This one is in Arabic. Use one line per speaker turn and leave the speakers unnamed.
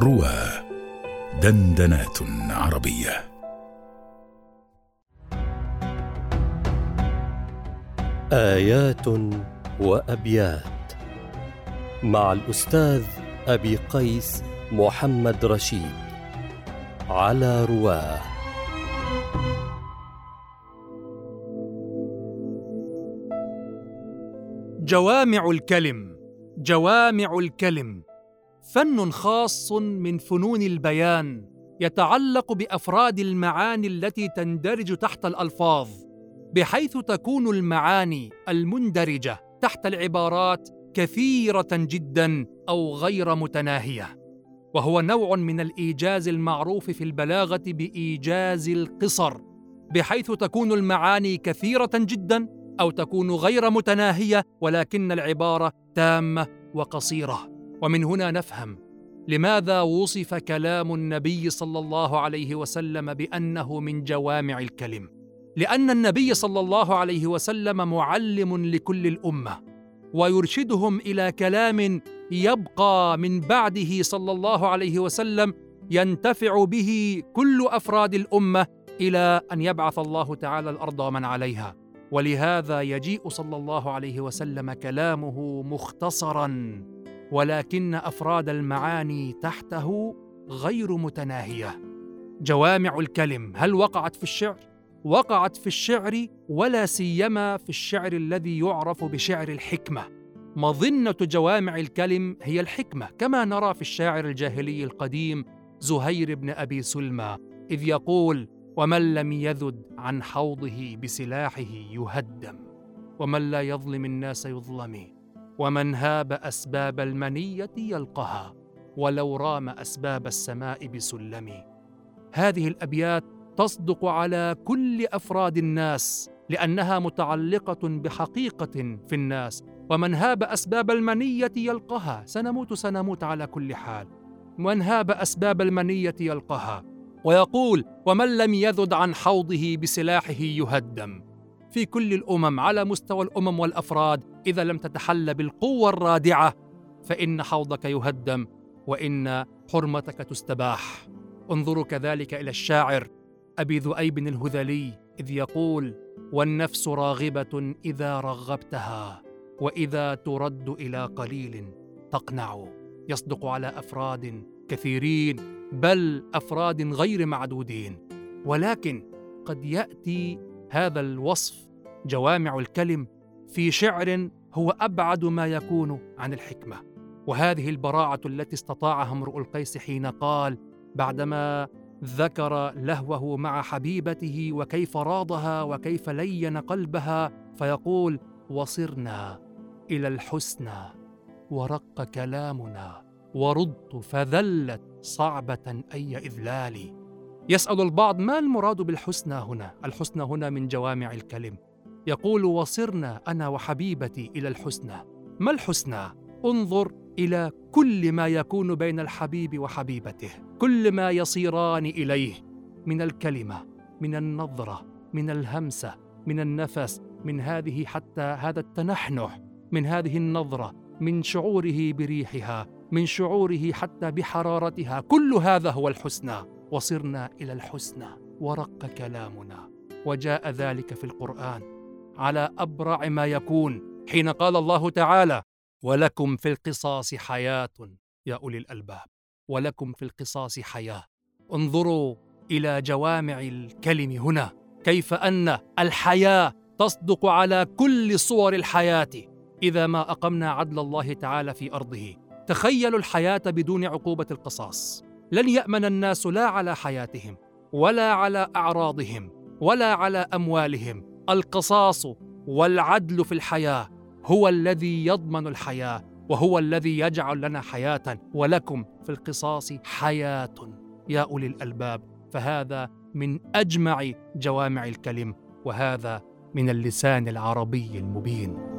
روى دندنات عربية.
آيات وأبيات مع الأستاذ أبي قيس محمد رشيد على رواه.
جوامع الكلم جوامع الكلم. فن خاص من فنون البيان يتعلق بأفراد المعاني التي تندرج تحت الألفاظ بحيث تكون المعاني المندرجة تحت العبارات كثيرة جدا أو غير متناهية. وهو نوع من الإيجاز المعروف في البلاغة بإيجاز القصر بحيث تكون المعاني كثيرة جدا أو تكون غير متناهية ولكن العبارة تامة وقصيرة. ومن هنا نفهم لماذا وصف كلام النبي صلى الله عليه وسلم بأنه من جوامع الكلم. لأن النبي صلى الله عليه وسلم معلم لكل الأمة ويرشدهم إلى كلام يبقى من بعده صلى الله عليه وسلم ينتفع به كل أفراد الأمة إلى أن يبعث الله تعالى الأرض ومن عليها. ولهذا يجيء صلى الله عليه وسلم كلامه مختصرا. ولكن أفراد المعاني تحته غير متناهية. جوامع الكلم هل وقعت في الشعر؟ وقعت في الشعر ولا سيما في الشعر الذي يعرف بشعر الحكمة. مظنة جوامع الكلم هي الحكمة كما نرى في الشاعر الجاهلي القديم زهير بن أبي سلمى إذ يقول ومن لم يذد عن حوضه بسلاحه يهدم ومن لا يظلم الناس يظلم ومن هاب أسباب المنية يلقها ولو رام أسباب السماء بسلم. هذه الأبيات تصدق على كل أفراد الناس لأنها متعلقة بحقيقة في الناس. ومن هاب أسباب المنية يلقها سنموت سنموت على كل حال. من هاب أسباب المنية يلقها. ويقول ومن لم يذد عن حوضه بسلاحه يهدم. في كل الأمم على مستوى الأمم والأفراد إذا لم تتحلى بالقوة الرادعة فإن حوضك يهدم وإن حرمتك تستباح. انظروا كذلك إلى الشاعر أبي ذؤيب الهذلي إذ يقول والنفس راغبة إذا رغبتها وإذا ترد إلى قليل تقنع. يصدق على أفراد كثيرين بل أفراد غير معدودين. ولكن قد يأتي هذا الوصف جوامع الكلم في شعر هو أبعد ما يكون عن الحكمة. وهذه البراعة التي استطاعها امرؤ القيس حين قال بعدما ذكر لهوه مع حبيبته وكيف راضها وكيف لين قلبها فيقول وصرنا إلى الحسنى ورق كلامنا ورضت فذلت صعبة أي اذلال يسأل البعض ما المراد بالحسنى هنا؟ الحسنى هنا من جوامع الكلم. يقول وصرنا أنا وحبيبتي إلى الحسنى. ما الحسنى؟ انظر إلى كل ما يكون بين الحبيب وحبيبته. كل ما يصيران إليه من الكلمة من النظرة من الهمسة من النفس من هذه حتى هذا التنحنح من هذه النظرة من شعوره بريحها من شعوره حتى بحرارتها. كل هذا هو الحسنى. وصرنا إلى الحسنى ورق كلامنا. وجاء ذلك في القرآن على أبرع ما يكون حين قال الله تعالى ولكم في القصاص حياة يا أولي الألباب. ولكم في القصاص حياة. انظروا إلى جوامع الكلم هنا كيف أن الحياة تصدق على كل صور الحياة. إذا ما أقمنا عدل الله تعالى في أرضه تخيلوا الحياة بدون عقوبة القصاص. لن يأمن الناس لا على حياتهم ولا على أعراضهم ولا على أموالهم. القصاص والعدل في الحياة هو الذي يضمن الحياة وهو الذي يجعل لنا حياة ولكم في القصاص حياة. يا أولي الألباب فهذا من أجمع جوامع الكلم وهذا من اللسان العربي المبين.